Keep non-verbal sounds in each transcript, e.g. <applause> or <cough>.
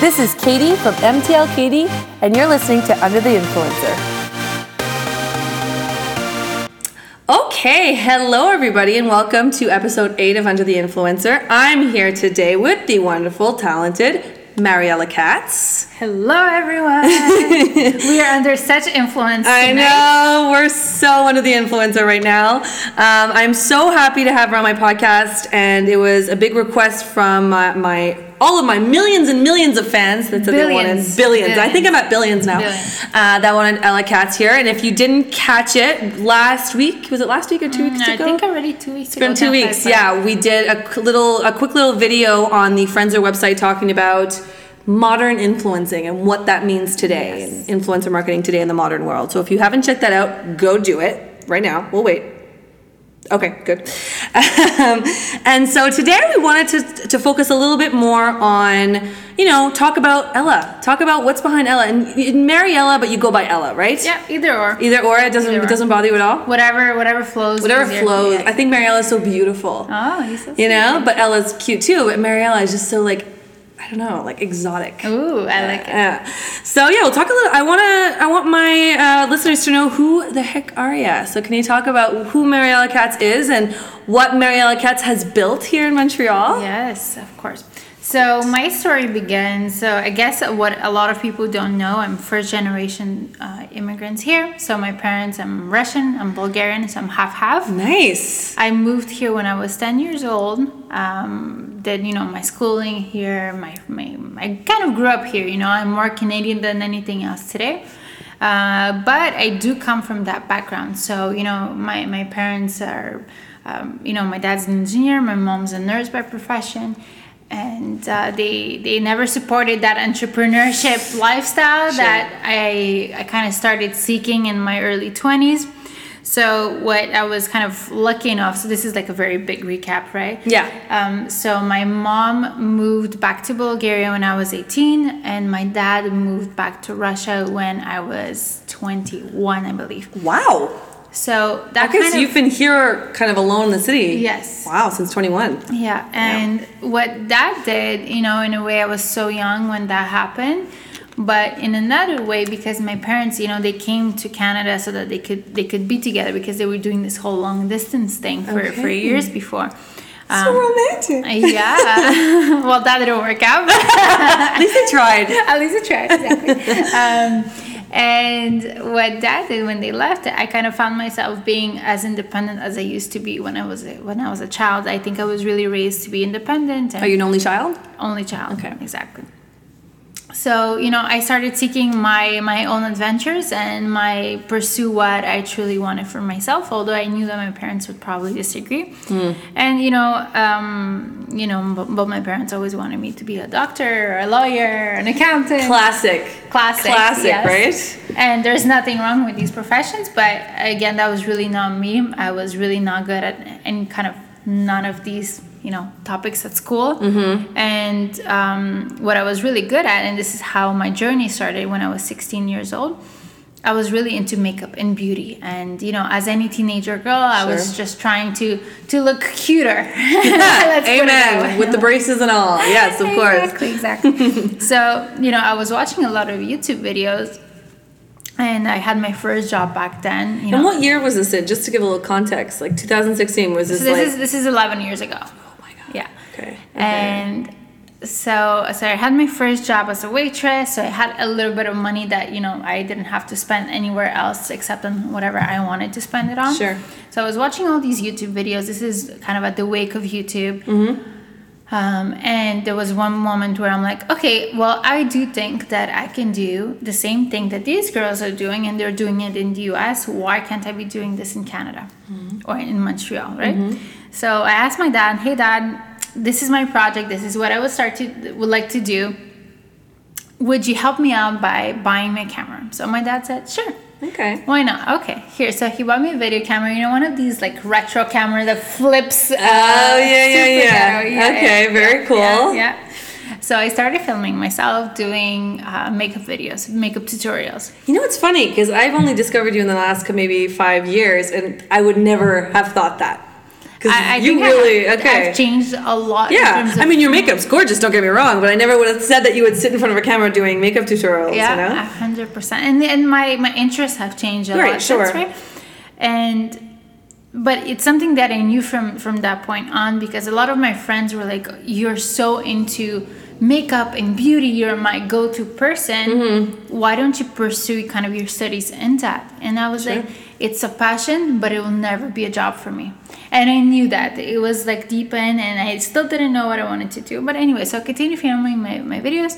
This is Katie from MTL Katie, and you're listening to Under the Influencer. Okay, hello everybody, and welcome to episode 8 of Under the Influencer. I'm here today with the wonderful, talented Mariella Katz. Hello, everyone. <laughs> we are under such influence. I know we're so under the influencer right now. Um, I'm so happy to have her on my podcast, and it was a big request from my, my all of my millions and millions of fans that said billions. they wanted billions. billions. I think I'm at billions now. Billions. Uh, that wanted Ella Katz here, and if you didn't catch it last week, was it last week or two mm, weeks ago? I think already two weeks. Ago. It's been two weeks. Yeah, we did a little, a quick little video on the Frenzr website talking about modern influencing and what that means today yes. and influencer marketing today in the modern world. So if you haven't checked that out, go do it right now. We'll wait. Okay, good. Um, and so today we wanted to, to focus a little bit more on, you know, talk about Ella. Talk about what's behind Ella. And you marry Ella, but you go by Ella, right? Yeah, either or. Either or. It doesn't it doesn't bother you at all. Whatever whatever flows. Whatever flows. I think Mariella is so beautiful. Oh, he's so. You know, but Ella's cute too. But Mariella is just so like I don't know, like exotic. Ooh, I like it. Yeah. So yeah, we'll talk a little. I wanna, I want my uh, listeners to know who the heck are you. So can you talk about who Mariella Katz is and what Mariella Katz has built here in Montreal? Yes, of course. So my story begins. So I guess what a lot of people don't know, I'm first generation uh, immigrants here. So my parents, I'm Russian, I'm Bulgarian, so I'm half half. Nice. I moved here when I was 10 years old. Um, did you know my schooling here? My, my I kind of grew up here. You know, I'm more Canadian than anything else today. Uh, but I do come from that background. So you know, my my parents are. Um, you know, my dad's an engineer, my mom's a nurse by profession, and uh, they they never supported that entrepreneurship <laughs> lifestyle sure. that I I kind of started seeking in my early 20s. So what I was kind of lucky enough. So this is like a very big recap, right? Yeah. Um, so my mom moved back to Bulgaria when I was 18, and my dad moved back to Russia when I was 21, I believe. Wow. So that okay, kind so of, you've been here kind of alone in the city. Yes. Wow, since 21. Yeah, and yeah. what that did, you know, in a way, I was so young when that happened, but in another way, because my parents, you know, they came to Canada so that they could they could be together because they were doing this whole long distance thing for okay. for years before. Um, so romantic. <laughs> Yeah. <laughs> well, that didn't work out. <laughs> At least I tried. At least I tried. Exactly. um, and what that did when they left, I kind of found myself being as independent as I used to be when I was a, when I was a child. I think I was really raised to be independent. Are you an only child? Only child. Okay. Exactly so you know i started seeking my my own adventures and my pursue what i truly wanted for myself although i knew that my parents would probably disagree. Mm. and you know um, you know both my parents always wanted me to be a doctor or a lawyer an accountant. Classic. Classic classic yes. right? And there's nothing wrong with these professions but again that was really not me. I was really not good at any kind of none of these you know topics at school mm-hmm. and um, what i was really good at and this is how my journey started when i was 16 years old i was really into makeup and beauty and you know as any teenager girl i sure. was just trying to to look cuter <laughs> <laughs> yeah, amen with the braces and all yes of exactly, course exactly <laughs> so you know i was watching a lot of youtube videos and I had my first job back then. You know. And what year was this in? Just to give a little context, like 2016 was this? So this like... is this is 11 years ago. Okay. And so so I had my first job as a waitress, so I had a little bit of money that you know I didn't have to spend anywhere else except on whatever I wanted to spend it on. Sure. So I was watching all these YouTube videos. This is kind of at the wake of YouTube. Mm-hmm. Um, and there was one moment where I'm like, okay, well, I do think that I can do the same thing that these girls are doing, and they're doing it in the US. Why can't I be doing this in Canada mm-hmm. or in Montreal, right? Mm-hmm. So I asked my dad, hey, dad, this is my project. This is what I would start to would like to do. Would you help me out by buying me a camera? So my dad said, sure. Okay. Why not? Okay. Here, so he bought me a video camera. You know, one of these like retro camera that flips. Uh, oh yeah, yeah, yeah. yeah. Okay, yeah, very cool. Yeah, yeah. So I started filming myself, doing uh, makeup videos, makeup tutorials. You know, it's funny because I've only discovered you in the last maybe five years, and I would never have thought that. 'Cause I, I you think really- I, okay. I've changed a lot. in Yeah, terms of I mean your makeup's gorgeous. Don't get me wrong, but I never would have said that you would sit in front of a camera doing makeup tutorials. Yeah, you know? a hundred percent. And and my my interests have changed a Right, lot. sure. That's right. And but it's something that I knew from from that point on because a lot of my friends were like, "You're so into makeup and beauty. You're my go-to person. Mm-hmm. Why don't you pursue kind of your studies in that?" And I was like, "It's a passion, but it will never be a job for me." And I knew that it was like deep in, and I still didn't know what I wanted to do. But anyway, so I continued filming my, my videos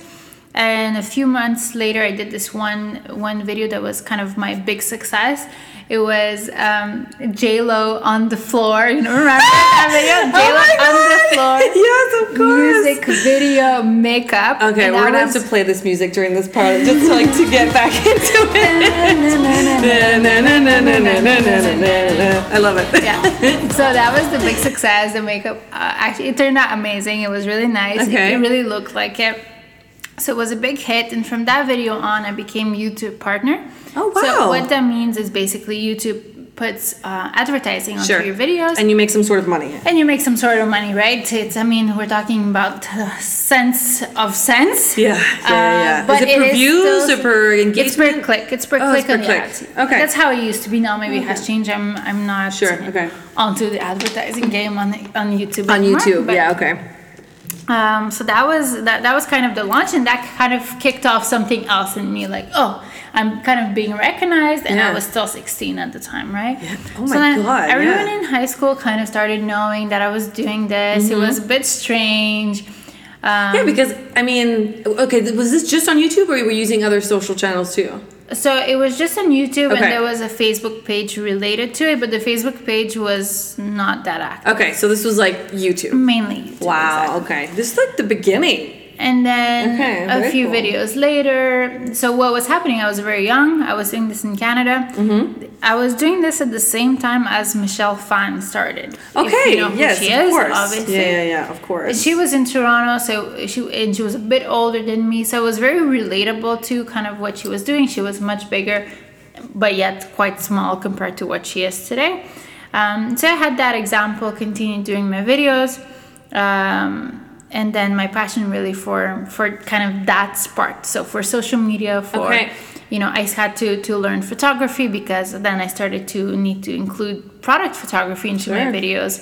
and a few months later i did this one one video that was kind of my big success it was um, j lo on the floor you know remember that video j lo oh on the floor yes of course music video makeup okay and we're gonna was... have to play this music during this part just to, like to get back into it i love it yeah so that was the big success the makeup uh, actually it turned out amazing it was really nice okay. it, it really looked like it so it was a big hit, and from that video on, I became YouTube partner. Oh, wow! So what that means is basically YouTube puts uh, advertising onto Sure. your videos. And you make some sort of money. and you make some sort of money, right? It's, I mean, we're talking about uh, cents of cents. Yeah, yeah, yeah. yeah. Uh, but is it it per is views still- or per engagement? It's per click. It's per Oh, click it's per on the click. ads. Okay. That's how it used to be. Now maybe it has changed. I'm I'm not Sure, okay. onto the advertising game on on YouTube. On anymore, YouTube, yeah, okay. Um, so that was that that was kind of the launch, and that kind of kicked off something else in me. Like, oh, I'm kind of being recognized, and Yeah. I was still 16 at the time, right? Yeah. Oh so my God, Everyone yeah. in high school kind of started knowing that I was doing this. Mm-hmm. It was a bit strange. Um, Yeah, because I mean, okay, was this just on YouTube or were you were using other social channels too? So it was just on YouTube, Okay. and there was a Facebook page related to it, but the Facebook page was not that active. Okay, so this was like YouTube. Mainly. YouTube, Wow, exactly. okay. This is like the beginning. And then Okay, a few cool. videos later. So what was happening? I was very young. I was doing this in Canada. Mm-hmm. I was doing this at the same time as Michelle Phan started. Okay, you know yes, she of course. obviously. Yeah, yeah, yeah, of course. She was in Toronto, so she and she was a bit older than me, so it was very relatable to kind of what she was doing. She was much bigger, but yet quite small compared to what she is today. Um, so I had that example, continued doing my videos, um, and then my passion really for for kind of that sparked. So for social media, for Okay. you know, I had to to learn photography because then I started to need to include product photography into my videos.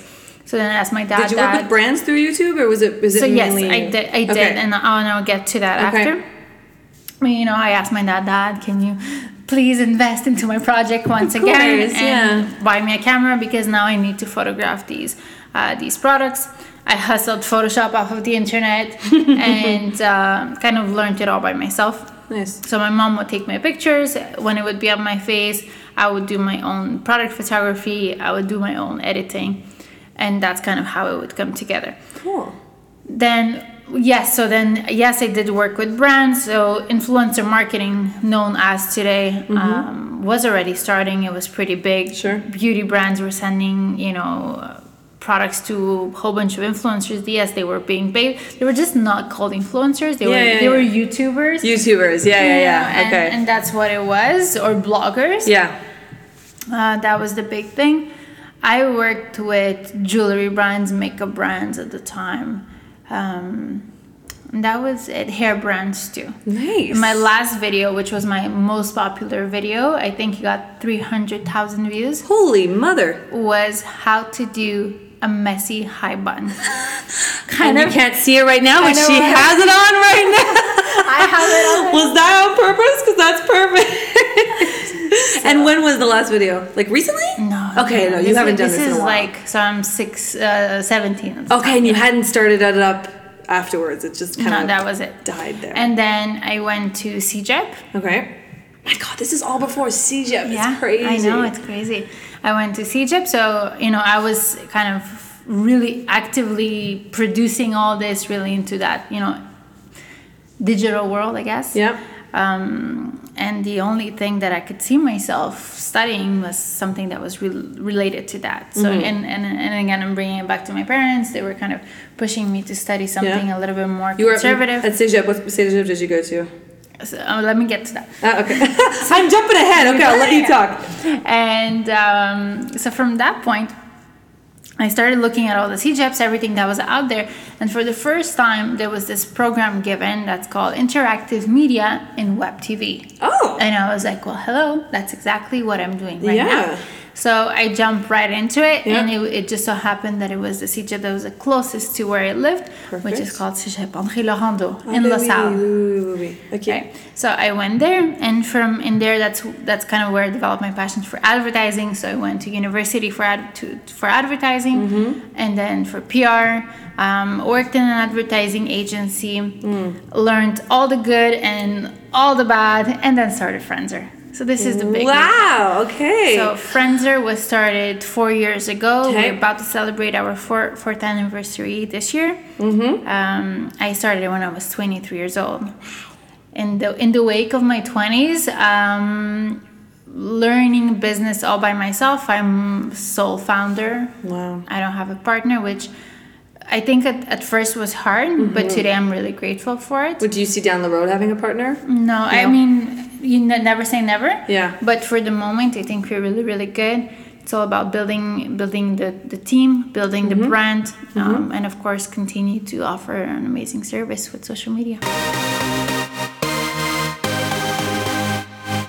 So then I asked my dad. Did you work with brands through YouTube or was it was it so yes, I did. I did, Okay. and I'll, I'll get to that Okay. after. You know, I asked my dad, Dad, can you please invest into my project once Of again and yeah. buy me a camera because now I need to photograph these uh, these products. I hustled Photoshop off of the internet <laughs> and uh, kind of learned it all by myself. Nice. So my mom would take my pictures. When it would be on my face, I would do my own product photography. I would do my own editing, and that's kind of how it would come together Cool. then yes so then yes i did work with brands so influencer marketing known as today um, was already starting it was pretty big Mm-hmm. Sure. beauty brands were sending you know products to a whole bunch of influencers yes they were being paid they were just not called influencers they Yeah, were yeah, they yeah. were youtubers YouTubers, yeah, yeah, yeah. and, okay. and that's what it was or bloggers yeah. uh, that was the big thing. I worked with jewelry brands, makeup brands at the time. Um, and that was it. Hair brands too. Nice. My last video, which was my most popular video, I think it got 300,000 views, Holy mother. was how to do a messy high bun. And <laughs> kind you can't see it right now, but she right? has it on right now. <laughs> I have it on. <laughs> Was that on purpose? Because that's perfect. and when was the last video? Like recently? No. Okay, no, you this haven't is, done this, is in a while. like, so I'm six, uh, 17. at the okay, and you hadn't started it up afterwards. It just kind No, of that was it. died there. And then I went to CEGEP. okay. My God, this is all before CEGEP. Yeah, it's crazy. I know it's crazy. I went to CEGEP, so you know I was kind of really actively producing all this really into that you know digital world, I guess. Yeah. Um, and the only thing that I could see myself studying was something that was re- related to that. So, Mm-hmm. and, and, and again, I'm bringing it back to my parents. They were kind of pushing me to study something a little bit more You were conservative. at CEGEP. What CEGEP did you go to? So, uh, let me get to that. Ah, okay. <laughs> I'm jumping ahead. Okay, I'll let you talk. and um, so from that point I started looking at all the CEGEPs, everything that was out there, and for the first time, there was this program given that's called Interactive Media in Web TV. Oh. And I was like, well, hello, that's exactly what I'm doing right Yeah. now. So I jumped right into it, and it, it just so happened that it was the CEGEP that was the closest to where I lived, which is called CEGEP André Laurendeau Ah, in oui, La Salle. oui, oui, oui. Okay. Right. So I went there, and from in there, that's that's kind of where I developed my passion for advertising. So I went to university for ad, to, for advertising, and then for PR. Um, worked in an advertising agency, learned all the good and all the bad, and then started Frenzr. So this is the big. Wow. Okay. So Frenzr was started four years ago. Okay. We're about to celebrate our four, fourth anniversary this year. Mm-hmm. Um, I started it when I was 23 years old. In the in the wake of my 20s, um, learning business all by myself. I'm sole founder. Wow. I don't have a partner, which I think at, at first was hard, but today I'm really grateful for it. Would you see down the road having a partner? No, I mean, you ne- never say never. Yeah. But for the moment, I think we're really, really good. It's all about building, building the, the team, building the brand, um, and of course, continue to offer an amazing service with social media.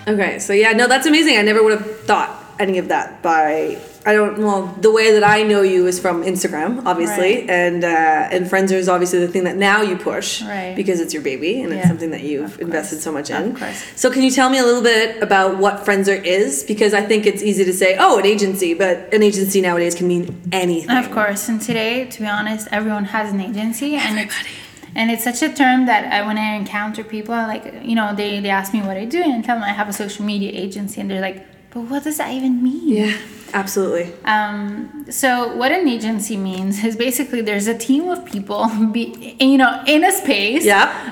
Okay, so yeah, no, that's amazing. I never would have thought any of that by I don't well the way that I know you is from Instagram, obviously, Right. and uh, and Frenzr is obviously the thing that now you push Right. because it's your baby and it's something that you've invested so much in. course. So can you tell me a little bit about what Frenzr is? Because I think it's easy to say, oh, an agency, but an agency nowadays can mean anything. Of course, and today, to be honest, everyone has an agency, and it's and it's such a term that I, when I encounter people, like you know, they they ask me what I do, and I tell them I have a social media agency, and they're like, "But what does that even mean?" Yeah, absolutely. Um, so what an agency means is basically there's a team of people, <laughs> be, you know, in a space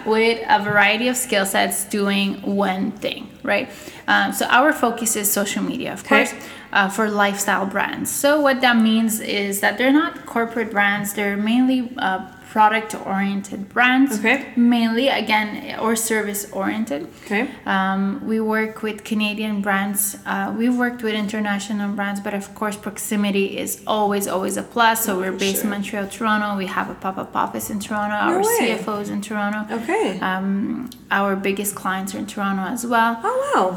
with a variety of skill sets doing one thing, right? Um, so our focus is social media, of Okay. course, uh, for lifestyle brands. So what that means is that they're not corporate brands; they're mainly uh, product-oriented brands, Okay. mainly again or service-oriented. Okay. Um, we work with Canadian brands. Uh, we've worked with international brands, but of course, proximity is always, always a plus. So we're based in Oh. Montreal, Toronto. We have a pop-up office in Toronto. Our way. CFO is in Toronto. Okay. Um, our biggest clients are in Toronto as well. oh wow.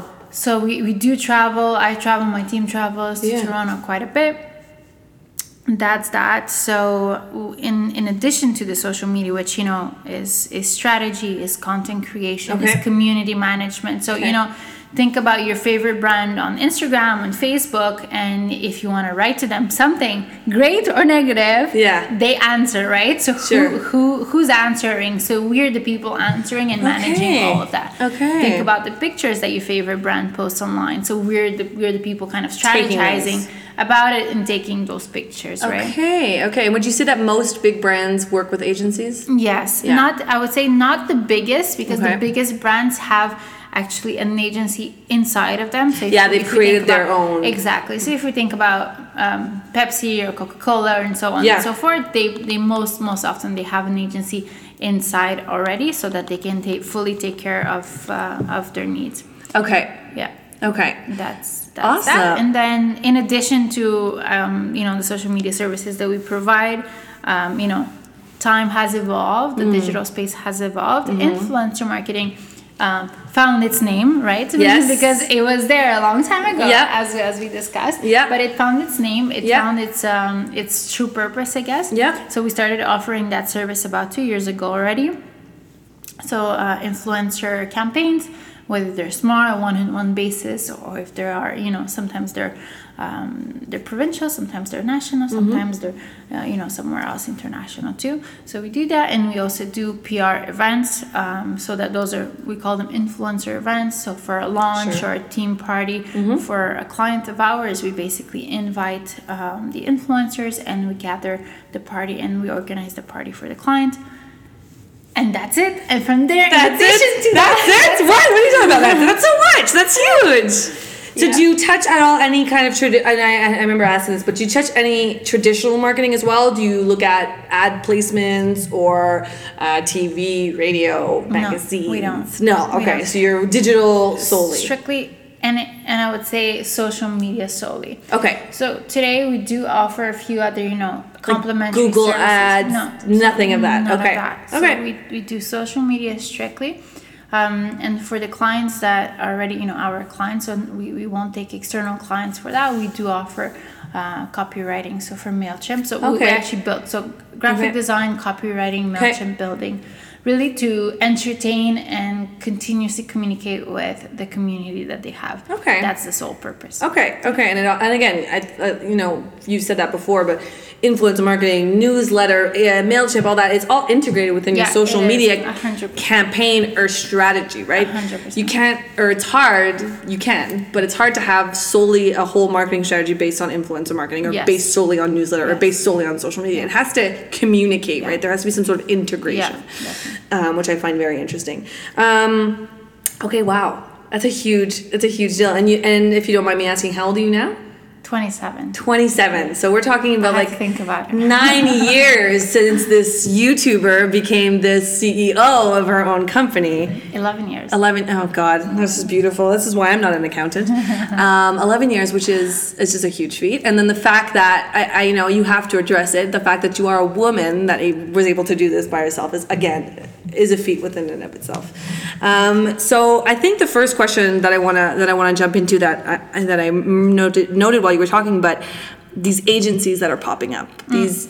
So we, we do travel. I travel. My team travels to Toronto quite a bit. That's that. So in in addition to the social media, which you know is is strategy, is content creation, Okay. is community management. So Okay. you know, think about your favorite brand on Instagram and Facebook, and if you want to write to them something great or negative, Yeah. they answer right. So Sure. who who who's answering? So we're the people answering and managing Okay. all of that. Okay. Think about the pictures that your favorite brand posts online. So we're the we're the people kind of strategizing about it and taking those pictures, right? Okay. Okay. Would you say that most big brands work with agencies? Yes. Yeah. Not I would say not the biggest because Okay. the biggest brands have actually an agency inside of them. So Yeah, they've created their about- own- Exactly. So if we think about um, Pepsi or Coca Cola and so on Yeah. and so forth, they they most most often they have an agency inside already so that they can take fully take care of uh, of their needs. Okay. Yeah. Okay. That's that's Awesome. that. And then in addition to um, you know the social media services that we provide, um, you know, time has evolved. Mm. The digital space has evolved. Influencer marketing. Um, found its name, right? Yes. because it was there a long time ago, Yep. as as we discussed. Yep. But it found its name. It Yep. found its um, its true purpose, I guess. Yep. So we started offering that service about two years ago already. So uh, influencer campaigns, whether they're small one-on-one basis, or if there are, you know, sometimes they're um, they're provincial, sometimes they're national, sometimes they're uh, you know somewhere else international too. So we do that, and we also do PR events. Um, so that those are we call them influencer events. So for a launch Sure. or a team party for a client of ours, we basically invite um, the influencers and we gather the party and we organize the party for the client. And that's it. And from there, in That's addition it. to That's that, it. What? What are you talking about? That? That's so much. That's huge. Do you touch at all any kind of tradi- and I, I remember asking this, but do you touch any traditional marketing as well? Do you look at ad placements or uh, TV, radio, magazines? we don't. No. Okay. don't. So you're digital solely. strictly and and I would say social media solely. Okay. So today we do offer a few other, you know, complementary Google services. ads, No, nothing of that. none Okay. Of that. So Okay. we, we do social media strictly. Um, and for the clients that are already, you know, our clients, so we, we won't take external clients for that. We do offer uh, copywriting. So for MailChimp. So we actually built, so graphic Okay. design, copywriting, Okay. MailChimp building, really to entertain and continuously communicate with the community that they have. Okay. That's the sole purpose. Okay, okay, and it, and again, I, uh, you know, you said that before, but influencer marketing, newsletter, yeah, Mailchimp, all that, it's all integrated within your social media hundred percent. campaign or strategy, right? Hundred percent. You can't, or it's hard. You can, but it's hard to have solely a whole marketing strategy based on influencer marketing or Yes. based solely on newsletter or based solely on social media. It has to communicate, Yeah. right? There has to be some sort of integration, Yeah, um, which I find very interesting. Um, okay, wow. That's a huge, that's a huge deal. And you, and if you don't mind me asking, how old are you now? 27. 27. So we're talking about like think about nine <laughs> years since this YouTuber became the CEO of her own company. 11 years. 11, oh God, this is beautiful. This is why I'm not an accountant. <laughs> Um, 11 years, which is, is just a huge feat. And then the fact that, I, I you know, you have to address it. The fact that you are a woman that was able to do this by herself is, again, is a feat within and of itself. Um, so I think the first question that I wanna that I wanna jump into that uh, I, that I noted noted while you were talking, but these agencies that are popping up, mm. these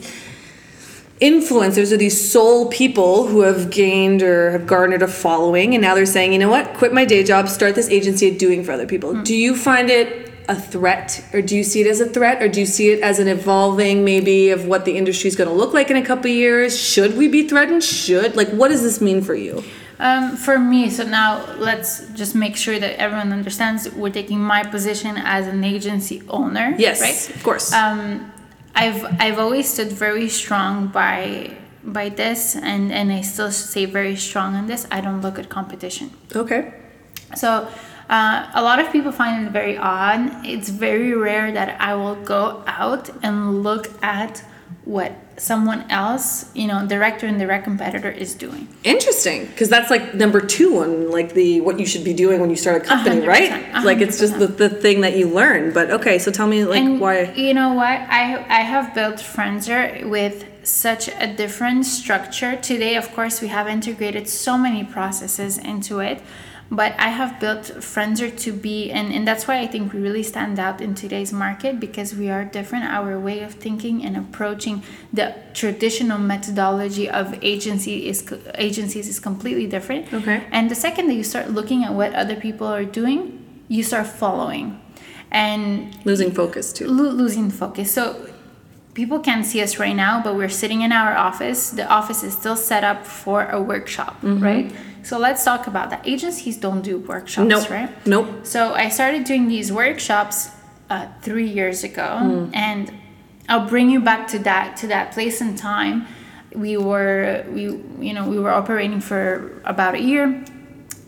influencers are these sole people who have gained or have garnered a following and now they're saying you know what? Quit my day job. Start this agency of doing for other people. Mm. Do you find it a threat or do you see it as a threat or do you see it as an evolving maybe of what the industry is going to look like in a couple years should we be threatened should like what does this mean for you Um, for me, so now let's just make sure that everyone understands we're taking my position as an agency owner. yes Right? of course Um, I've I've always stood very strong by by this, and and I still stay very strong on this. I don't look at competition. okay So uh, a lot of people find it very odd. It's very rare that I will go out and look at what someone else, you know, director and direct competitor is doing. interesting because that's like number two on like the what you should be doing when you start a company hundred right? percent, a like it's just the, the thing that you learn but okay so tell me like and why you know what? I i have built Frenzr with such a different structure. Today of course we have integrated so many processes into it but i have built Frenzr to be and, and that's why i think we really stand out in today's market because we are different our way of thinking and approaching the traditional methodology of agency is agencies is completely different Okay. and the second that you start looking at what other people are doing you start following and losing focus too lo- losing focus. So people can't see us right now, but we're sitting in our office. The office is still set up for a workshop, Mm-hmm. right? So let's talk about that. Agencies don't do workshops, Nope. right? Nope. So I started doing these workshops uh, three years ago, Mm. and I'll bring you back to that to that place and time. We were we you know we were operating for about a year.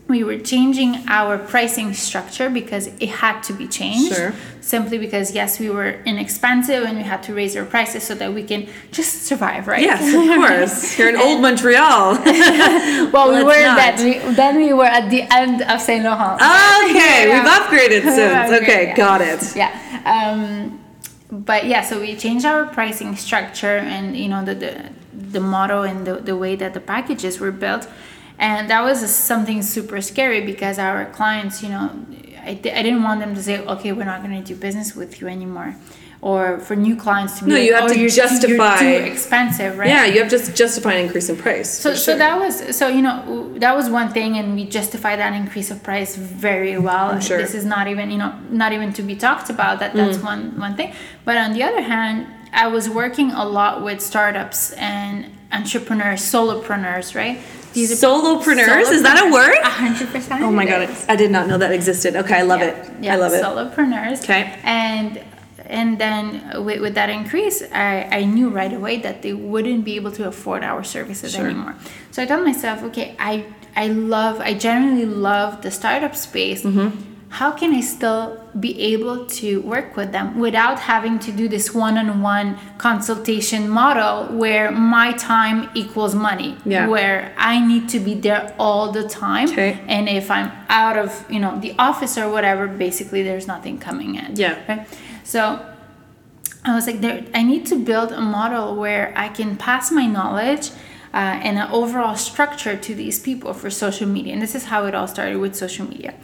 We were changing our pricing structure because it had to be changed. Sure. Simply because yes, we were inexpensive and we had to raise our prices so that we can just survive, right? Yes, <laughs> of course. You're in old Montreal. <laughs> well, we were then. We, then we were at the end of Saint Laurent. okay, <laughs> Yeah. we've upgraded since. Okay, yeah. got it. yeah um but yeah so we changed our pricing structure and you know the the, the model and the, the way that the packages were built and that was something super scary because our clients you know I, di- I didn't want them to say okay we're not going to do business with you anymore or for new clients to be No, like, you have oh, to you're, justify- you're too expensive right Yeah, you have to justify an increase in price. so, for so that was so you know that was one thing, and we justify that increase of price very well. sure. Mm. This is not even you know not even to be talked about. That that's one one thing. But on the other hand, I was working a lot with startups and entrepreneurs, solopreneurs, right? These are Solopreneurs, is that a word? A hundred percent. Oh my god. I did not know that existed. Okay, I love it. Yeah. I love it. Solopreneurs. Okay. And and then with, with that increase, I, I knew right away that they wouldn't be able to afford our services Sure. anymore. So I told myself, okay, I I love, I genuinely love the startup space. Mm-hmm. How can I still be able to work with them without having to do this one-on-one consultation model where my time equals money, Yeah. where I need to be there all the time, Okay. and if I'm out of you know the office or whatever, basically there's nothing coming in. Yeah. Right. So I was like, there, I need to build a model where I can pass my knowledge uh, and an overall structure to these people for social media. And this is how it all started with social media.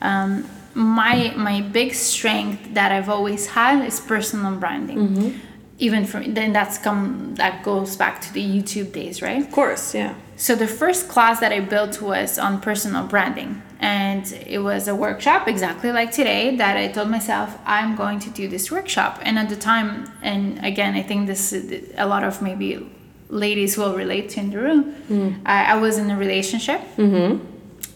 Um, my my big strength that I've always had is personal branding. Mm-hmm. Even from then, that's come that goes back to the YouTube days, right? Of course, yeah. So the first class that I built was on personal branding, and it was a workshop exactly like today that I told myself I'm going to do this workshop. And at the time, and again, I think this a lot of maybe ladies will relate to in the room. Mm. I, I was in a relationship. Mm-hmm.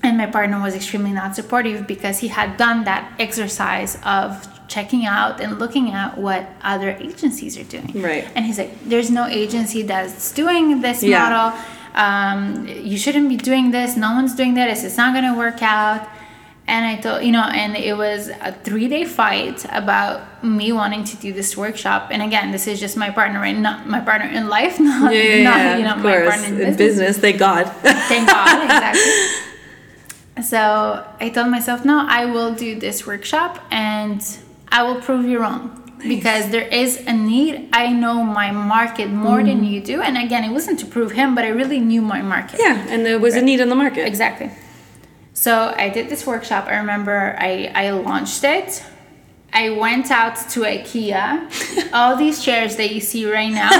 And my partner was extremely not supportive because he had done that exercise of checking out and looking at what other agencies are doing. Right. And he's like, there's no agency that's doing this Yeah. model. Um, you shouldn't be doing this. No one's doing this. It's not going to work out. And I thought you know, and it was a three day fight about me wanting to do this workshop. And again, this is just my partner, right? Not my partner in life, <laughs> not, Yeah, yeah, not you know, my partner in in business. business, thank God. Thank God, exactly. <laughs> So I told myself, no, I will do this workshop and I will prove you wrong. Because there is a need. I know my market more Mm-hmm. than you do. And again, it wasn't to prove him, but I really knew my market. yeah, and there was a need on the market. Exactly. So I did this workshop. I remember I, I launched it. I went out to IKEA. <laughs> All these chairs that you see right now,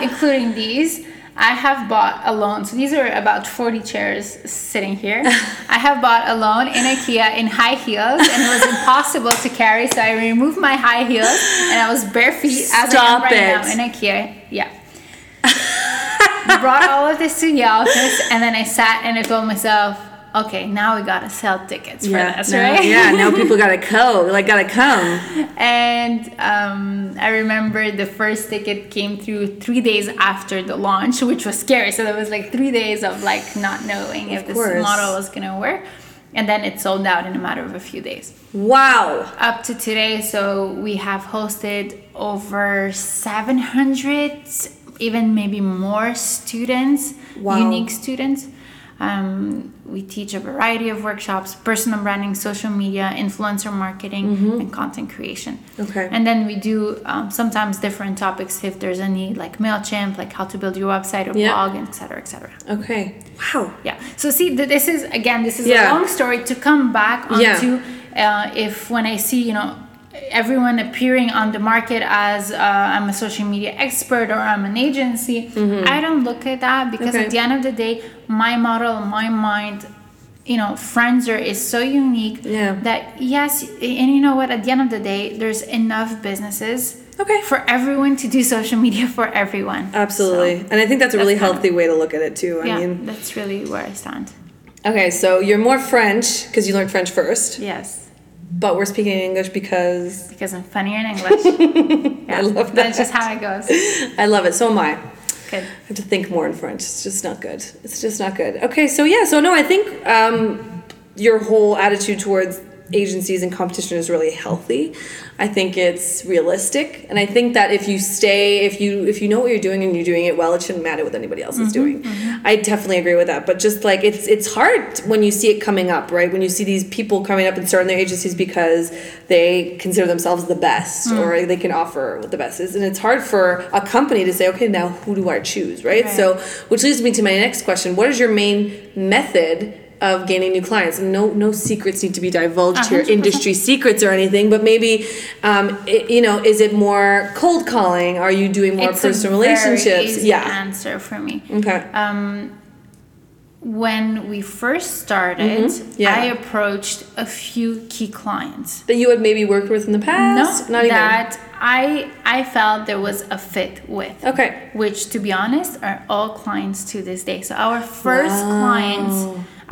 including these, I have bought alone. So these are about 40 chairs sitting here. <laughs> I have bought alone in IKEA in high heels, and it was impossible to carry. So I removed my high heels, and I was bare feet as I am right it. now in IKEA. Yeah <laughs> brought all of this to the office, and then I sat and I told myself, okay, now we gotta sell tickets for Yeah, this, now, right? yeah. Now <laughs> people gotta go, like gotta come. And um, I remember the first ticket came through three days after the launch, which was scary. So there was like three days of like not knowing if this model was gonna work. And then it sold out in a matter of a few days. Wow. Up to today, so we have hosted over 700, even maybe more students, Wow. unique students. Um, we teach a variety of workshops personal branding, social media, influencer marketing, and content creation. Mm-hmm. Okay. And then we do um, sometimes different topics if there's any, like MailChimp, like how to build your website or Yeah. blog, and et cetera, et cetera. Okay. Wow. Yeah. So see, this is again, this is Yeah. a long story to come back Yeah. onto. Uh, if when I see, you know, everyone appearing on the market as uh, I'm a social media expert or I'm an agency, I don't look at that because Mm-hmm. Okay. at the end of the day, my model, my mind. You know, Frenzr is so unique Yeah. that yes, and you know what? At the end of the day, there's enough businesses Okay. for everyone to do social media for everyone. Absolutely. and I think that's a really that's of- healthy way to look at it too. I Yeah, mean, that's really where I stand. okay, so you're more French because you learned French first, Yes. But we're speaking English because because I'm funnier in English. <laughs> Yeah, I love That's just how it goes. I love it. So am I. Good. I have to think more in French. It's just not good. It's just not good. Okay, so yeah, so no, I think um, your whole attitude towards agencies and competition is really healthy. I think it's realistic, and I think that if you stay, if you if you know what you're doing and you're doing it well, it shouldn't matter what anybody else is mm-hmm, doing. Mm-hmm. I definitely agree with that. But just like it's it's hard when you see it coming up, right? When you see these people coming up and starting their agencies because they consider themselves the best mm. or they can offer what the best is, and it's hard for a company to say, okay, now who do I choose, right? Right. So, which leads me to my next question: What is your main method? Of gaining new clients, no no secrets need to be divulged here, 100%. industry secrets or anything. But maybe, um, it, you know, is it more cold calling? Are you doing more it's personal relationships? Yeah. answer for me. Okay. Um, when we first started, Mm-hmm. Yeah. I approached a few key clients. that you had maybe worked with in the past. No? Not even. that I I felt there was a fit with. Okay. Which, to be honest, are all clients to this day. So our first Wow. clients,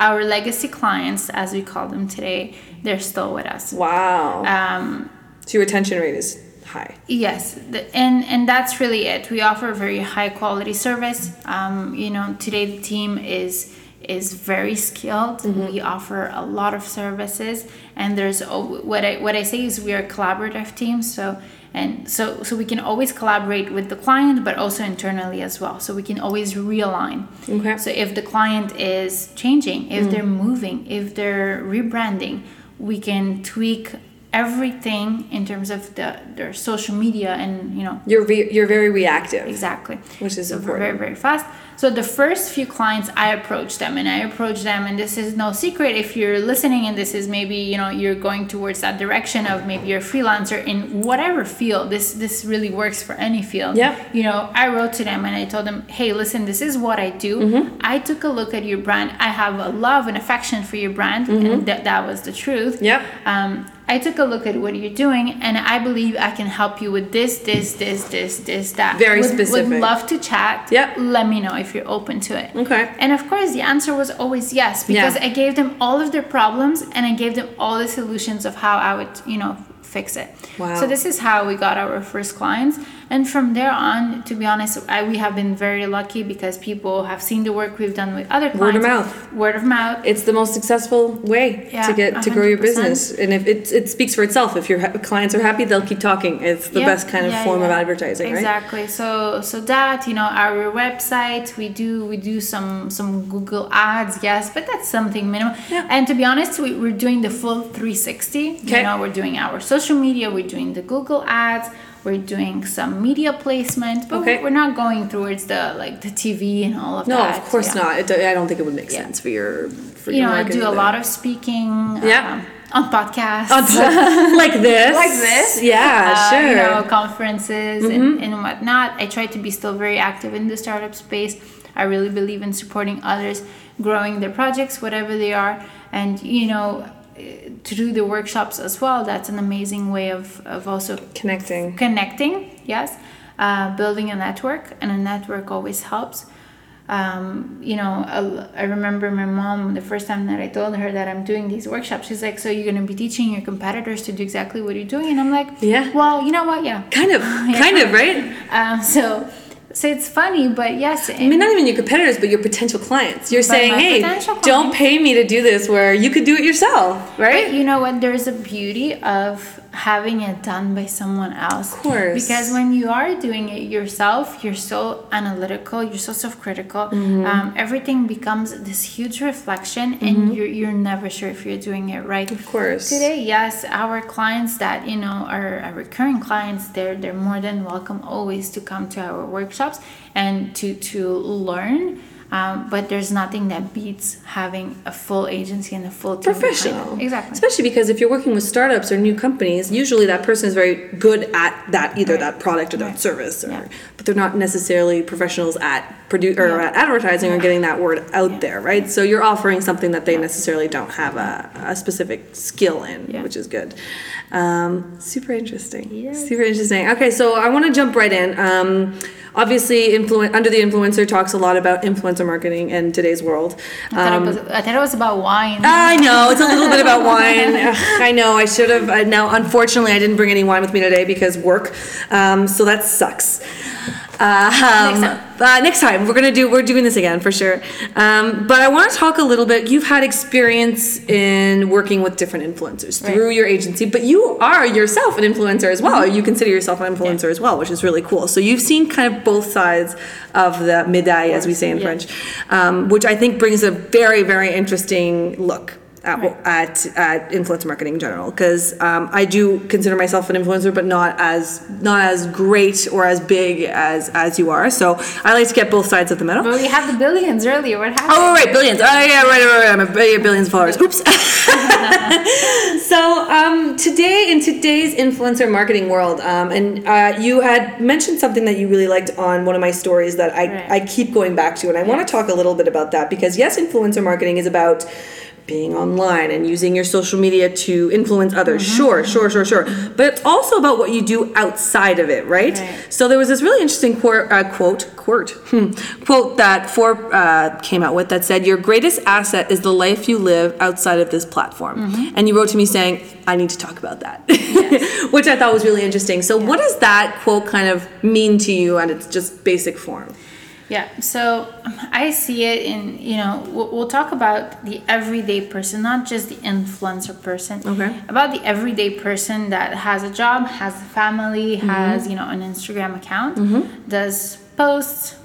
our legacy clients, as we call them today, they're still with us. Wow. Um, so your retention rate is high. Yes, the, and and that's really it. We offer a very high quality service. Um, you know, today the team is is very skilled. Mm-hmm. We offer a lot of services, and there's al- what I what I say is we are a collaborative team. So and so so we can always collaborate with the client, but also internally as well. So we can always realign. Okay. So if the client is changing, if mm. they're moving, if they're rebranding, we can tweak everything in terms of the their social media and you know You're re- you're very reactive. exactly Which is so important. very very fast so the first few clients i approach them and i approach them and this is no secret if you're listening and this is maybe you know you're going towards that direction of maybe you're a freelancer in whatever field this this really works for any field Yeah. you know i wrote to them and i told them hey listen this is what i do Mm-hmm. i took a look at your brand i have a love and affection for your brand and that, that was the truth Mm-hmm. Um, I took a look at what you're doing, and I believe I can help you with this, this, this, this, this, that. Very would, specific. Would love to chat. Yep. Let me know if you're open to it. Okay. And of course, the answer was always yes because Yeah. I gave them all of their problems and I gave them all the solutions of how I would, you know, fix it. Wow. So this is how we got our first clients, and from there on, to be honest, I, we have been very lucky because people have seen the work we've done with other clients Word of mouth. Word of mouth. It's the most successful way to Yeah, get to grow your business, and if it it speaks for itself. If your clients are happy, they'll keep talking. It's the Yeah, best kind of yeah, form of advertising, right? exactly so so that you know our website we do we do some some google ads yes but that's something minimal and to be honest we, we're doing the full 360 Okay. you know we're doing our social media we're doing the google ads we're doing some media placement but Okay. we're not going towards the like the tv and all of No, that No, of course yeah. not. It, I don't think it would make Yeah. sense for your. For you your know i do a lot of speaking Yeah. um, on podcasts On <laughs> like <laughs> this, like this. Yeah, uh, sure. Mm-hmm. You know, conferences and, and whatnot. I try to be still very active in the startup space. I really believe in supporting others, growing their projects, whatever they are. And, you know, to do the workshops as well, that's an amazing way of, of also Connecting. connecting, yes, uh, building a network, and a network always helps. Um, you know, I, I remember my mom the first time that I told her that I'm doing these workshops. She's like, "So you're gonna be teaching your competitors to do exactly what you're doing?" And I'm like, Yeah. Well, you know what? Yeah. Kind of, <laughs> kind of, right? <laughs> Um, so, so it's funny, but yes. I mean, not even your competitors, but your potential clients. You're saying, hey, potential don't pay me to do this where you could do it yourself, right? But you know what? There's a beauty of having it done by someone else. Of course. Because when you are doing it yourself, you're so analytical, you're so self critical. Mm-hmm. Um, everything becomes this huge reflection, and you're, you're never sure if you're doing it right. Of course. Today, yes, our clients that you know are, are recurring clients, they're they're more than welcome always to come to our workshops and to to learn. Um, but there's nothing that beats having a full agency and a full team professional. Exactly. Especially because if you're working with startups or new companies, usually that person is very good at that, either Right. that product or that service, or, Yeah. but they're not necessarily professionals at produ- or Yeah. advertising or getting that word out Yeah. there, right? So you're offering something that they necessarily don't have a, a specific skill in, Yeah. which is good. Um, super interesting. Yes. Super interesting. Okay, so I want to jump right in. Um, obviously, influ- under the influencer talks a lot about influencer marketing in today's world. I, thought Um, it was, I thought it was about wine. I know it's a little bit about wine. <laughs> Ugh, I know I should have. Now, unfortunately, I didn't bring any wine with me today because work. Um, so that sucks. Uh, um, Next time. uh, next time we're gonna do. We're doing this again for sure. Um, but I want to talk a little bit. You've had experience in working with different influencers Right. through your agency, but you are yourself an influencer as well. You consider yourself an influencer as well, which is really cool. So you've seen kind of both sides of the medaille, as we say in yeah. French, um, which I think brings a very, very interesting look at, Right. at, at influencer marketing in general. Because um, I do consider myself an influencer, but not as not as great or as big as as you are. So I like to get both sides of the medal. But we have the billions earlier. What happened? Oh, right, billions. Oh, yeah, right, right, right. I'm a billion, billions of followers. Oops. <laughs> so, um, today, in today's influencer marketing world, um, and uh, you had mentioned something that you really liked on one of my stories that I, Right. I keep going back to, and I want to talk a little bit about that because, yes, influencer marketing is about being online and using your social media to influence others. Mm-hmm. Sure, sure, sure, sure. But it's also about what you do outside of it, right? Right. So there was this really interesting quote, uh, quote, quote, hmm, quote that Forbes uh, came out with that said, "Your greatest asset is the life you live outside of this platform." Mm-hmm. And you wrote to me saying, "I need to talk about that," <laughs> which I thought was really interesting. So, what does that quote kind of mean to you and its just basic form? Yeah, so um, I see it in, you know, we'll, we'll talk about the everyday person, not just the influencer person. Okay. About the everyday person that has a job, has a family, Mm-hmm. has, you know, an Instagram account, does posts,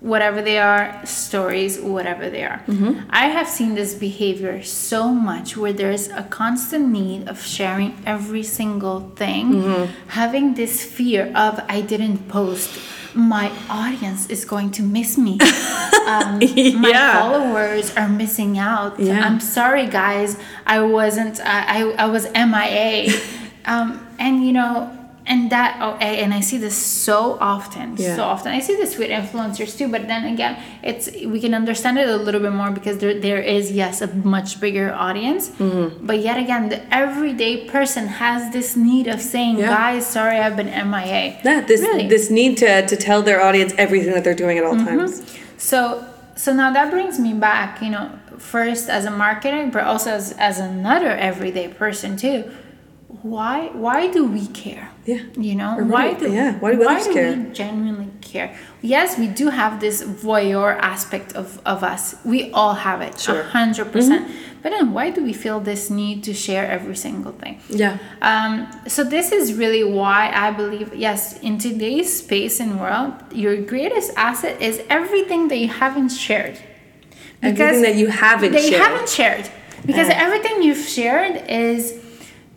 whatever they are, stories, whatever they are. Mm-hmm. I have seen this behavior so much where there's a constant need of sharing every single thing, Mm-hmm. having this fear of I didn't post. My audience is going to miss me. <laughs> Um, my Yeah. followers are missing out. Yeah. I'm sorry, guys. I wasn't. I I, I was MIA. <laughs> um, and you know, and that. Oh, and I see this so often. Yeah. So often. I see this with influencers too. But then again, it's we can understand it a little bit more because there there is yes a much bigger audience. Mm-hmm. But yet again, the everyday person has this need of saying, Yeah. guys, sorry, I've been MIA. Yeah, this Really? this need to to tell their audience everything that they're doing at all times. So so now that brings me back, you know, first as a marketer, but also as, as another everyday person too. Why why do we care? Yeah. You know, why do do- yeah, why do others care? we genuinely care? Yes, we do have this voyeur aspect of, of us. We all have it, Sure. hundred percent. But then why do we feel this need to share every single thing? Yeah. Um, so this is really why I believe yes, in today's space and world, your greatest asset is everything that you haven't shared. Everything that you haven't that you shared. haven't shared, because Yeah. everything you've shared is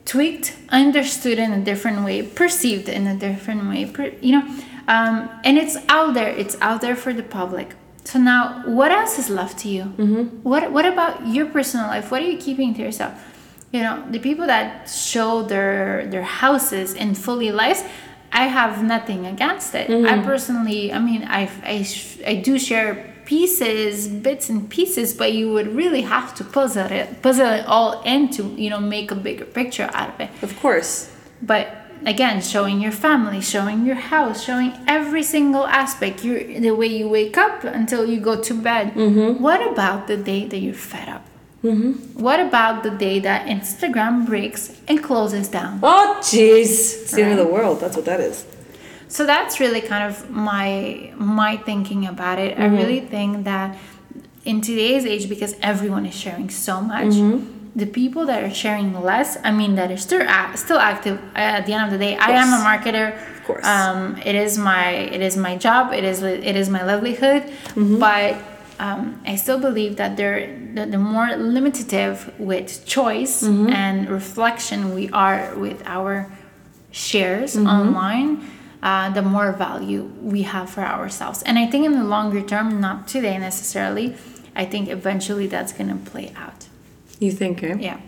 tweaked, understood in a different way, perceived in a different way. Per, you know, um, and it's out there. It's out there for the public. So now, what else is left to you? Mm-hmm. What What about your personal life? What are you keeping to yourself? You know, the people that show their their houses in fully lives, I have nothing against it. I personally, I mean, I I, I do share pieces, bits and pieces, but you would really have to puzzle it puzzle it all in to you know make a bigger picture out of it. Of course. But again, showing your family, showing your house, showing every single aspect, your the way you wake up until you go to bed. Mm-hmm. What about the day that you're fed up? Mm-hmm. What about the day that Instagram breaks and closes down? Oh, jeez. It's the end of the world. That's what that is. So that's really kind of my my thinking about it. I really think that in today's age, because everyone is sharing so much, the people that are sharing less, I mean, that are still still active. uh, At the end of the day, I am a marketer. Of course. Um, it is my it is my job. It is it is my livelihood. But um, I still believe that there the, the more limitative with choice and reflection we are with our shares online, uh, the more value we have for ourselves. And I think in the longer term, not today necessarily, I think eventually that's going to play out. You think, eh? Yeah.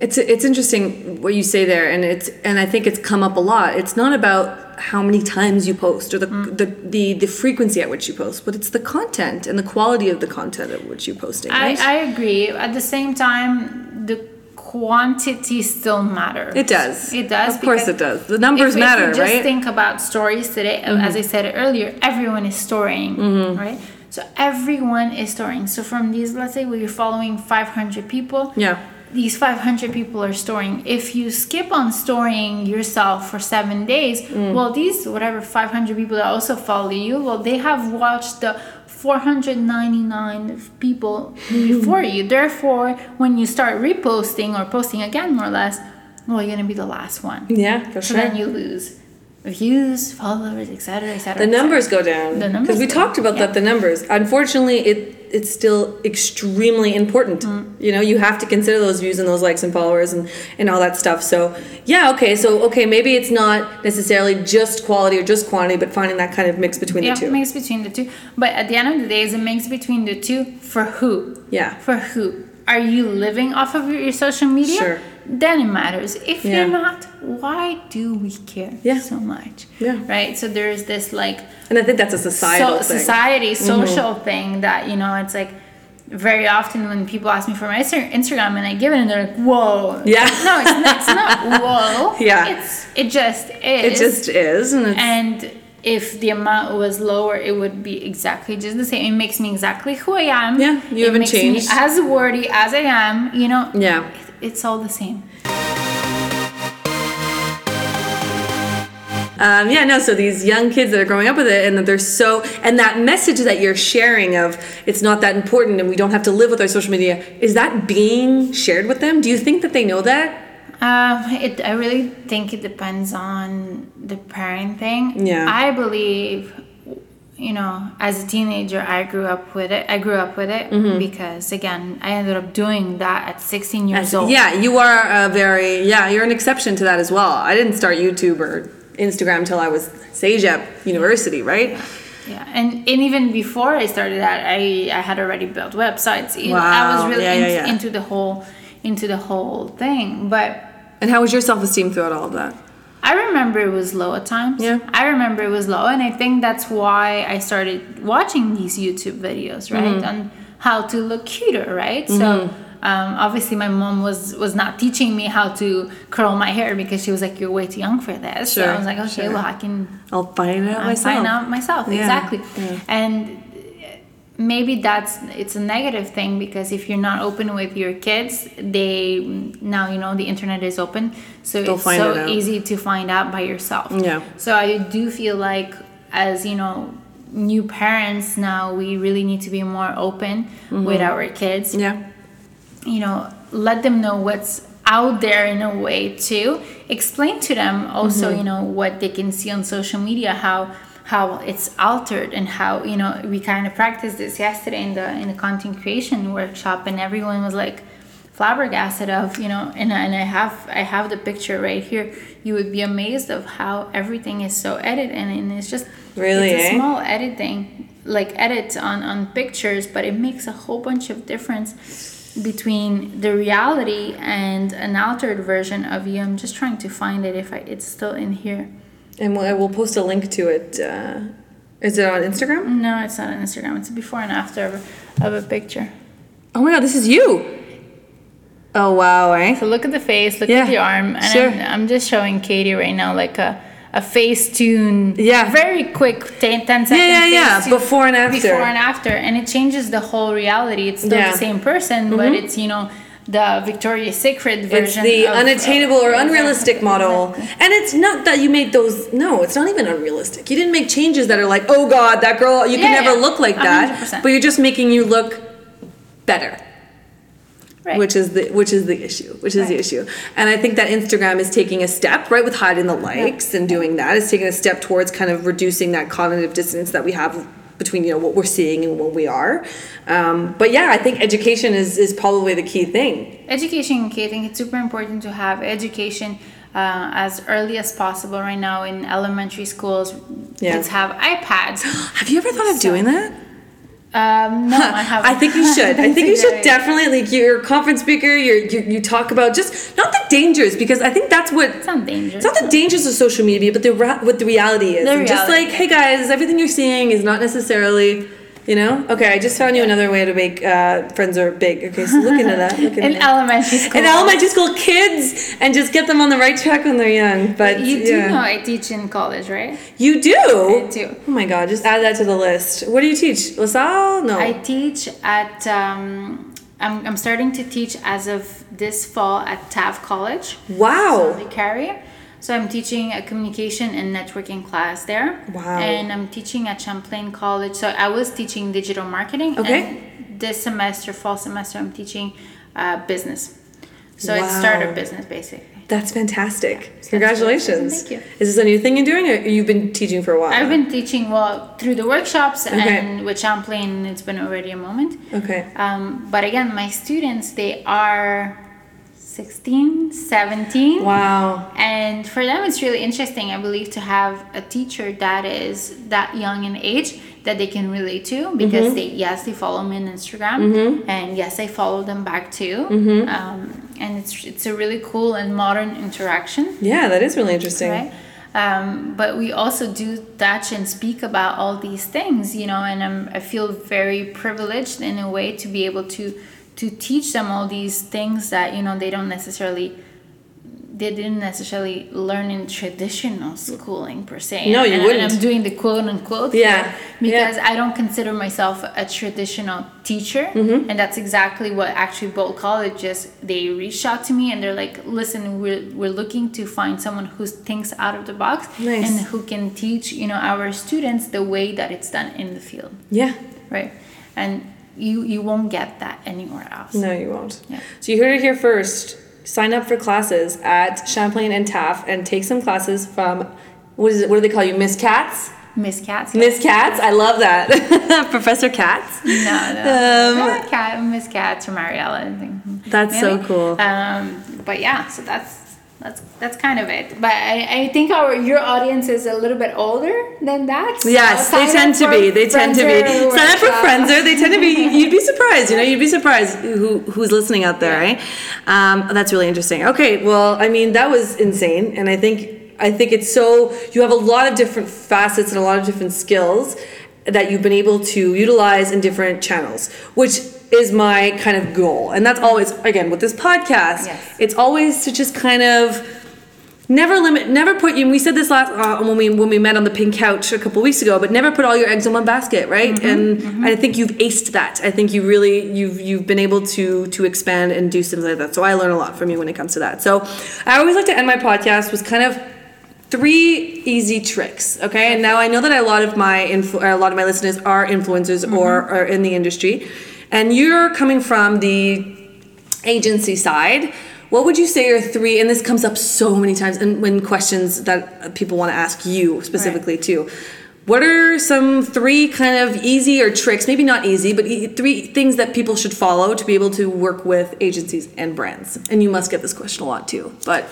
It's it's interesting what you say there, and it's and I think it's come up a lot. It's not about how many times you post or the the, the, the frequency at which you post, but it's the content and the quality of the content at which you're posting. I, I agree. At the same time, the quantity still matters. it does. It does. Of course, it does. The numbers if, matter, if you just right? Mm-hmm. think about stories today, as I said earlier, everyone is storing, right? So everyone is storing. So from these, let's say we're following 500 people. yeah. These 500 people are storing. If you skip on storing yourself for seven days, Mm. well, these whatever 500 people that also follow you, well, they have watched the 499 people <laughs> before you. Therefore, when you start reposting or posting again, more or less, well, you're gonna be the last one. Yeah, for So sure. then you lose views, followers, etc., etc. the numbers go down. The numbers Because we talked about yeah. that. The numbers. Unfortunately, it it's still extremely important. Mm. You know, you have to consider those views and those likes and followers and and all that stuff. So yeah, okay. So okay, maybe it's not necessarily just quality or just quantity, but finding that kind of mix between Yeah, the two. mix between the two. But at the end of the day, it's a mix between the two for who? Yeah. For who? Are you living off of your, your social media? Sure. Then it matters. If Yeah. you're not, why do we care Yeah. so much? Yeah. Right? So there's this like And I think that's a societal so, thing. Mm-hmm. society, social thing that, you know, it's like very often when people ask me for my Instagram and I give it and they're like, whoa. Yeah. No, it's not, it's not <laughs> whoa. Yeah. It's, it just is. it just is, and And if the amount was lower, it would be exactly just the same. It makes me exactly who I am. Yeah, you it haven't makes changed. Me as wordy as I am, you know. Yeah. It- it's all the same. Um, yeah, no. So these young kids that are growing up with it, and that they're so, and that message that you're sharing of it's not that important, and we don't have to live with our social media. Is that being shared with them? Do you think that they know that? Um, it, I really think it depends on the parenting. Thing. Yeah. I believe, you know, as a teenager, I grew up with it. I grew up with it Mm-hmm. because, again, I ended up doing that at 16 years old. Yeah, you are a very yeah. You're an exception to that as well. I didn't start YouTube or Instagram until I was CEGEP University, right? Yeah, and, and even before I started that, I, I had already built websites. Know, I was really Yeah, into, yeah. into the whole into the whole thing. But And how was your self esteem throughout all of that? I remember it was low at times. Yeah. I remember it was low, and I think that's why I started watching these YouTube videos, right? Mm-hmm. On how to look cuter, right? So. Um, obviously, my mom was was not teaching me how to curl my hair because she was like, "You're way too young for this." so Sure, I was like, "Okay, sure. well, I can I'll find it out I myself. find out myself Yeah, exactly yeah. and maybe that's it's a negative thing because if you're not open with your kids they now you know the internet is open so They'll it's find it so easy to find out by yourself Yeah. so i do feel like as you know new parents now we really need to be more open with our kids Yeah. you know let them know what's out there in a way too explain to them also Mm-hmm. you know what they can see on social media how how it's altered and how you know we kind of practiced this yesterday in the in the content creation workshop and everyone was like flabbergasted of you know and, and i have i have the picture right here. You would be amazed of how everything is so edited and, and it's just Really, it's a eh? small editing like edits on on pictures but it makes a whole bunch of difference between the reality and an altered version of you. I'm just trying to find it if I, it's still in here And we'll, we'll post a link to it. Uh, is it on Instagram? no it's not on instagram it's a before and after of a, of a picture Oh my god, this is you. Oh wow, eh? so look at the face look Yeah, at the arm and sure. I'm, I'm just showing katie right now like a a face tune Yeah. very quick 10, 10 seconds Yeah, yeah, yeah. tune Before and after. before and after and it changes the whole reality it's still Yeah. Mm-hmm. the same person but it's you know the victoria's secret version It's the of- uh, unattainable or Exactly, unrealistic model. And it's not that you made those, no, it's not even unrealistic. You didn't make changes that are like, oh god, that girl, you can never yeah. look like that. 100%. But you're just making you look better. Right. which is the which is the issue which is the issue and i think that instagram is taking a step right with hiding the likes and doing that is taking a step towards kind of reducing that cognitive dissonance that we have between you know what we're seeing and what we are. Um, but yeah i think education is is probably the key thing. Education key i think it's super important to have education uh, as early as possible. Right now in elementary schools Yeah. kids have ipads. <gasps> Have you ever thought of doing that um, no i haven't I think you should. <laughs> I think you should definitely like you're a conference speaker. You're, you you talk about just not the dangers because I think that's what it's not dangerous It's not the dangers of social media, but the what the reality is. The And just like, hey guys, everything you're seeing is not necessarily, you know. Okay, I just found you another way to make uh, friends are big. Okay, so look into that. Look <laughs> into in that. elementary school In elementary school kids, and just get them on the right track when they're young. But you do yeah. know i teach in college right you do. I do. Oh my god, just add that to the list. What do you teach? LaSalle? No. I teach at. Um, I'm, I'm starting to teach as of this fall at TAV College. wow. carrier. So I'm teaching a communication and networking class there. Wow. And I'm teaching at Champlain College. So I was teaching digital marketing. Okay. And this semester, fall semester, I'm teaching uh, business. So it's Wow. startup business basically. That's fantastic. that's Congratulations. Thank you. Is this a new thing you're doing, or you've been teaching for a while? I've been teaching well through the workshops Okay. and with Champlain, it's been already a moment. Okay. Um, but again, my students, they are 16, 17. Wow. And for them, it's really interesting, I believe, to have a teacher that is that young in age that they can relate to because Mm-hmm. they, yes, they follow me on Instagram, and yes, I follow them back too. Mm-hmm. Um, and it's it's a really cool and modern interaction, Yeah, that is really interesting. right? Um, but we also do touch and speak about all these things, you know, and I'm, I feel very privileged in a way to be able to to teach them all these things that you know they don't necessarily they didn't necessarily learn in traditional schooling per se. No, you and, wouldn't. And I'm doing the quote unquote. Yeah, Because yeah. I don't consider myself a traditional teacher, Mm-hmm. and that's exactly what actually Bolt Colleges they reached out to me and they're like, listen, we're we're looking to find someone who thinks out of the box Nice. and who can teach you know our students the way that it's done in the field, Yeah. right? And you you won't get that anywhere else. No, you won't. Yeah. So you heard it here first. Sign up for classes at Champlain and TAV and take some classes from what is it? What do they call you, Miss Katz? Miss Katz. Miss Katz. I love that, <laughs> Professor Katz. No, no. Um, Cat, Miss Katz or Mariella, I think. That's so cool. Um, but yeah, so that's that's that's kind of it. But I, I think our your audience is a little bit older than that. so Yes, they tend to be. They tend to be. Sign up for workshop. Frenzr. They tend to be. <laughs> You'd be surprised. You know, you'd be surprised who who's listening out there, right? Um, that's really interesting. Okay, well, I mean, that was insane, and I think I think it's so. You have a lot of different facets and a lot of different skills that you've been able to utilize in different channels, which is my kind of goal, and that's mm-hmm. always again with this podcast. Yes. It's always to just kind of Never limit. Never put you. We said this last uh, when we when we met on the pink couch a couple weeks ago. But never put all your eggs in one basket, right? Mm-hmm. and mm-hmm. I think you've aced that. I think you really you've you've been able to to expand and do things like that. So I learn a lot from you when it comes to that. So I always like to end my podcast with kind of three easy tricks. Okay, and now I know that a lot of my influ- a lot of my listeners are influencers mm-hmm. or are in the industry, and you're coming from the agency side, what would you say are three? And this comes up so many times, and when questions that people want to ask you specifically too. What are some three kind of easy or tricks? Maybe not easy, but e- three things that people should follow to be able to work with agencies and brands. And you must get this question a lot too. But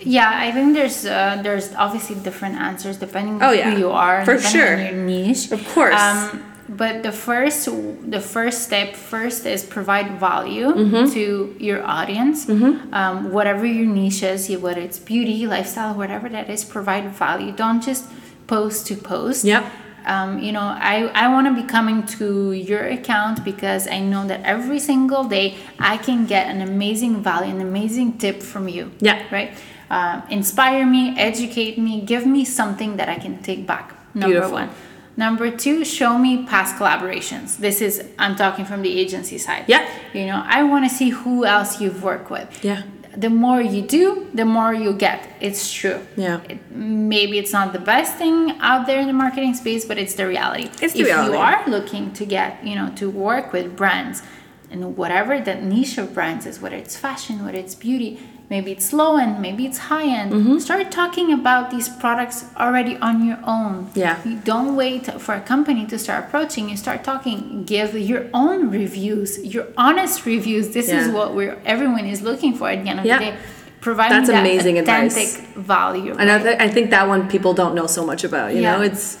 Yeah, I think there's uh, there's obviously different answers depending Oh, on yeah. who you are, For depending sure. on your niche. Of course. Um, but the first the first step first is provide value Mm-hmm. to your audience. Um, whatever your niche is, whether it's beauty, lifestyle, whatever that is, provide value. Don't just post to post. Yep. Um, you know, I, I want to be coming to your account because I know that every single day I can get an amazing value, an amazing tip from you. Yeah. Right? Um, inspire me, educate me, give me something that I can take back. Number Beautiful. one. Number two, show me past collaborations. This is, I'm talking from the agency side. Yeah. You know, I want to see who else you've worked with. Yeah. The more you do, the more you get. It's true. Yeah. It, maybe it's not the best thing out there in the marketing space, but it's the reality. It's the if reality. you are looking to get, you know, to work with brands and whatever that niche of brands is, whether it's fashion, whether it's beauty, maybe it's low end, maybe it's high end, Mm-hmm. start talking about these products already on your own. Yeah. You don't wait for a company to start approaching. You start talking. Give your own reviews, your honest reviews. This is what we're everyone is looking for at the end of Yeah. the day. Providing That's that amazing advice. authentic value. And I, right? th- I think that one people don't know so much about. You know, it's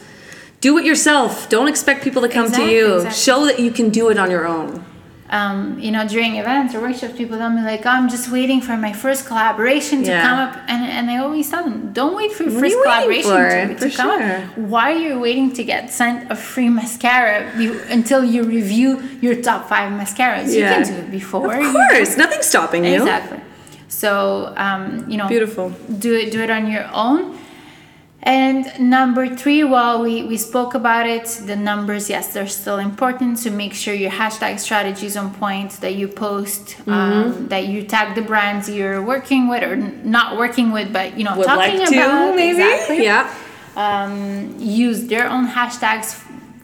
do it yourself. Don't expect people to come Exactly, to you. exactly. Show that you can do it on your own. Um, you know, during events or workshops, people tell me like, oh, "I'm just waiting for my first collaboration to Yeah. come up," and and I always tell them, "Don't wait for your first you collaboration for? to, For come sure. up. Why are you waiting to get sent a free mascara you, until you review your top five mascaras? You can do it before. Of course, nothing's stopping you. Exactly. So um, you know, Beautiful. Do it. Do it on your own. And number three, well, we, we spoke about it. The numbers, yes, they're still important. So make sure your hashtag strategy is on point, that you post, Mm-hmm. um, that you tag the brands you're working with or not working with, but you know, Would talking like to about maybe. exactly. Yeah. Um, use their own hashtags.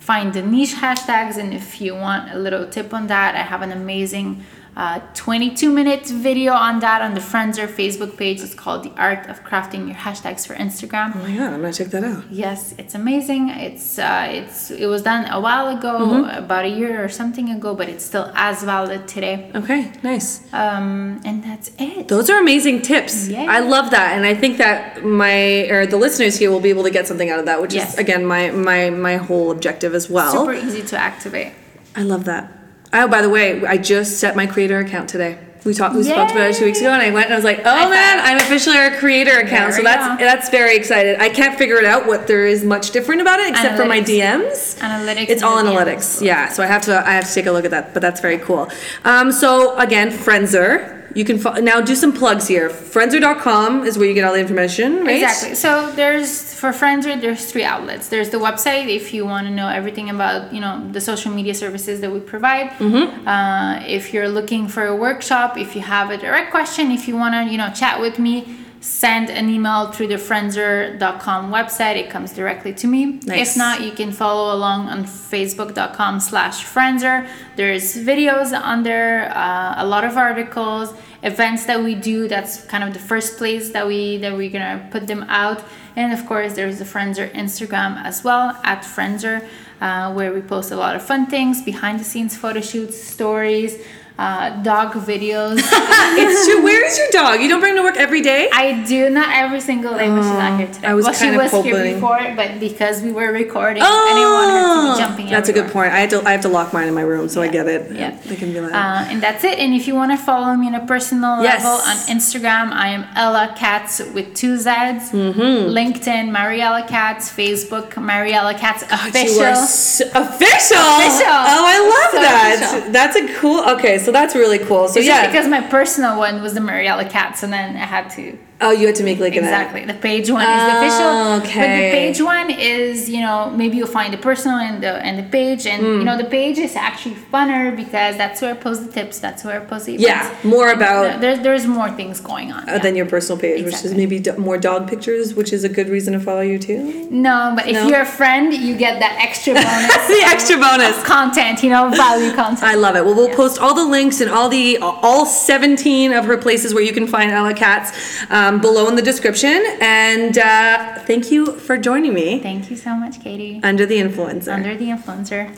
Find the niche hashtags, and if you want a little tip on that, I have an amazing uh, 22 minute video on that on the Frenzr Facebook page. It's called "The Art of Crafting Your Hashtags for Instagram." Oh my god, I'm gonna check that out. Yes, it's amazing. It's uh, it's it was done a while ago, Mm-hmm. about a year or something ago, but it's still as valid today. Okay, nice. Um, and that's it. Those are amazing tips. Yeah. I love that, and I think that my or the listeners here will be able to get something out of that, which Yes. is again my my my whole objective as well. Super easy to activate. I love that. Oh, by the way, I just set my creator account today. We talked. We spoke about it two weeks ago, and I went and I was like, "Oh High man, five. I'm officially our creator account." There so we that's go. that's very excited. I can't figure it out what there is much different about it, except for my DMs. Analytics It's and all the DMs. analytics. Yeah. So I have to I have to take a look at that, but that's very cool. Um, so again, Frenzr. You can fo- now do some plugs here. Frenzr.com is where you get all the information, right? Exactly. So there's for Frenzr, there's three outlets. There's the website if you want to know everything about you know the social media services that we provide. Mm-hmm. Uh, if you're looking for a workshop, if you have a direct question, if you want to you know chat with me, send an email through the Frenzr.com website. It comes directly to me. Nice. If not, you can follow along on Facebook.com slash Frenzr. There's videos on there, uh, a lot of articles, events that we do. That's kind of the first place that we that we're gonna put them out. And of course, there's the Frenzr Instagram as well at Frenzr, uh, where we post a lot of fun things, behind the scenes photo shoots, stories, uh, dog videos. <laughs> It's true. Where is your dog? You don't bring her to work every day? I do not every single day, but she's not here today. I was well, she of was here before, but because we were recording, I didn't want her to be jumping. Oh, that's a good point. I have to I have to lock mine in my room, so I get it. Yeah. They can be loud. Uh, and that's it. And if you want to follow me on a personal Yes. level on Instagram, I am Ella Katz with two Z's. Mm-hmm. LinkedIn, Mariella Katz. Facebook, Mariella Katz You official. are s- official. Official. Oh, I love So that. official. That's a cool. Okay, so that's really cool. So It's yeah. just because my personal one was the Mariella Katz, and then I had to oh, you had to make like an Exactly. The page one is the Oh, official. But okay. the page one is, you know, maybe you'll find the personal and the and the page. And Hmm. you know, the page is actually funner because that's where I post the tips, that's where I post the Yeah, events. more And about- there's there's more things going on. uh, yeah. than your personal page, which is maybe do- more dog pictures, which is a good reason to follow you too. no, but if you're a friend, you get that extra <laughs> bonus. the extra bonus. content, you know, value content. I love it. Well, we'll post all the links and all the all 17 of her places where you can find Ella Katz um, below in the description. And uh, thank you for joining me Thank you so much, Katie. under the influencer. Under the influencer.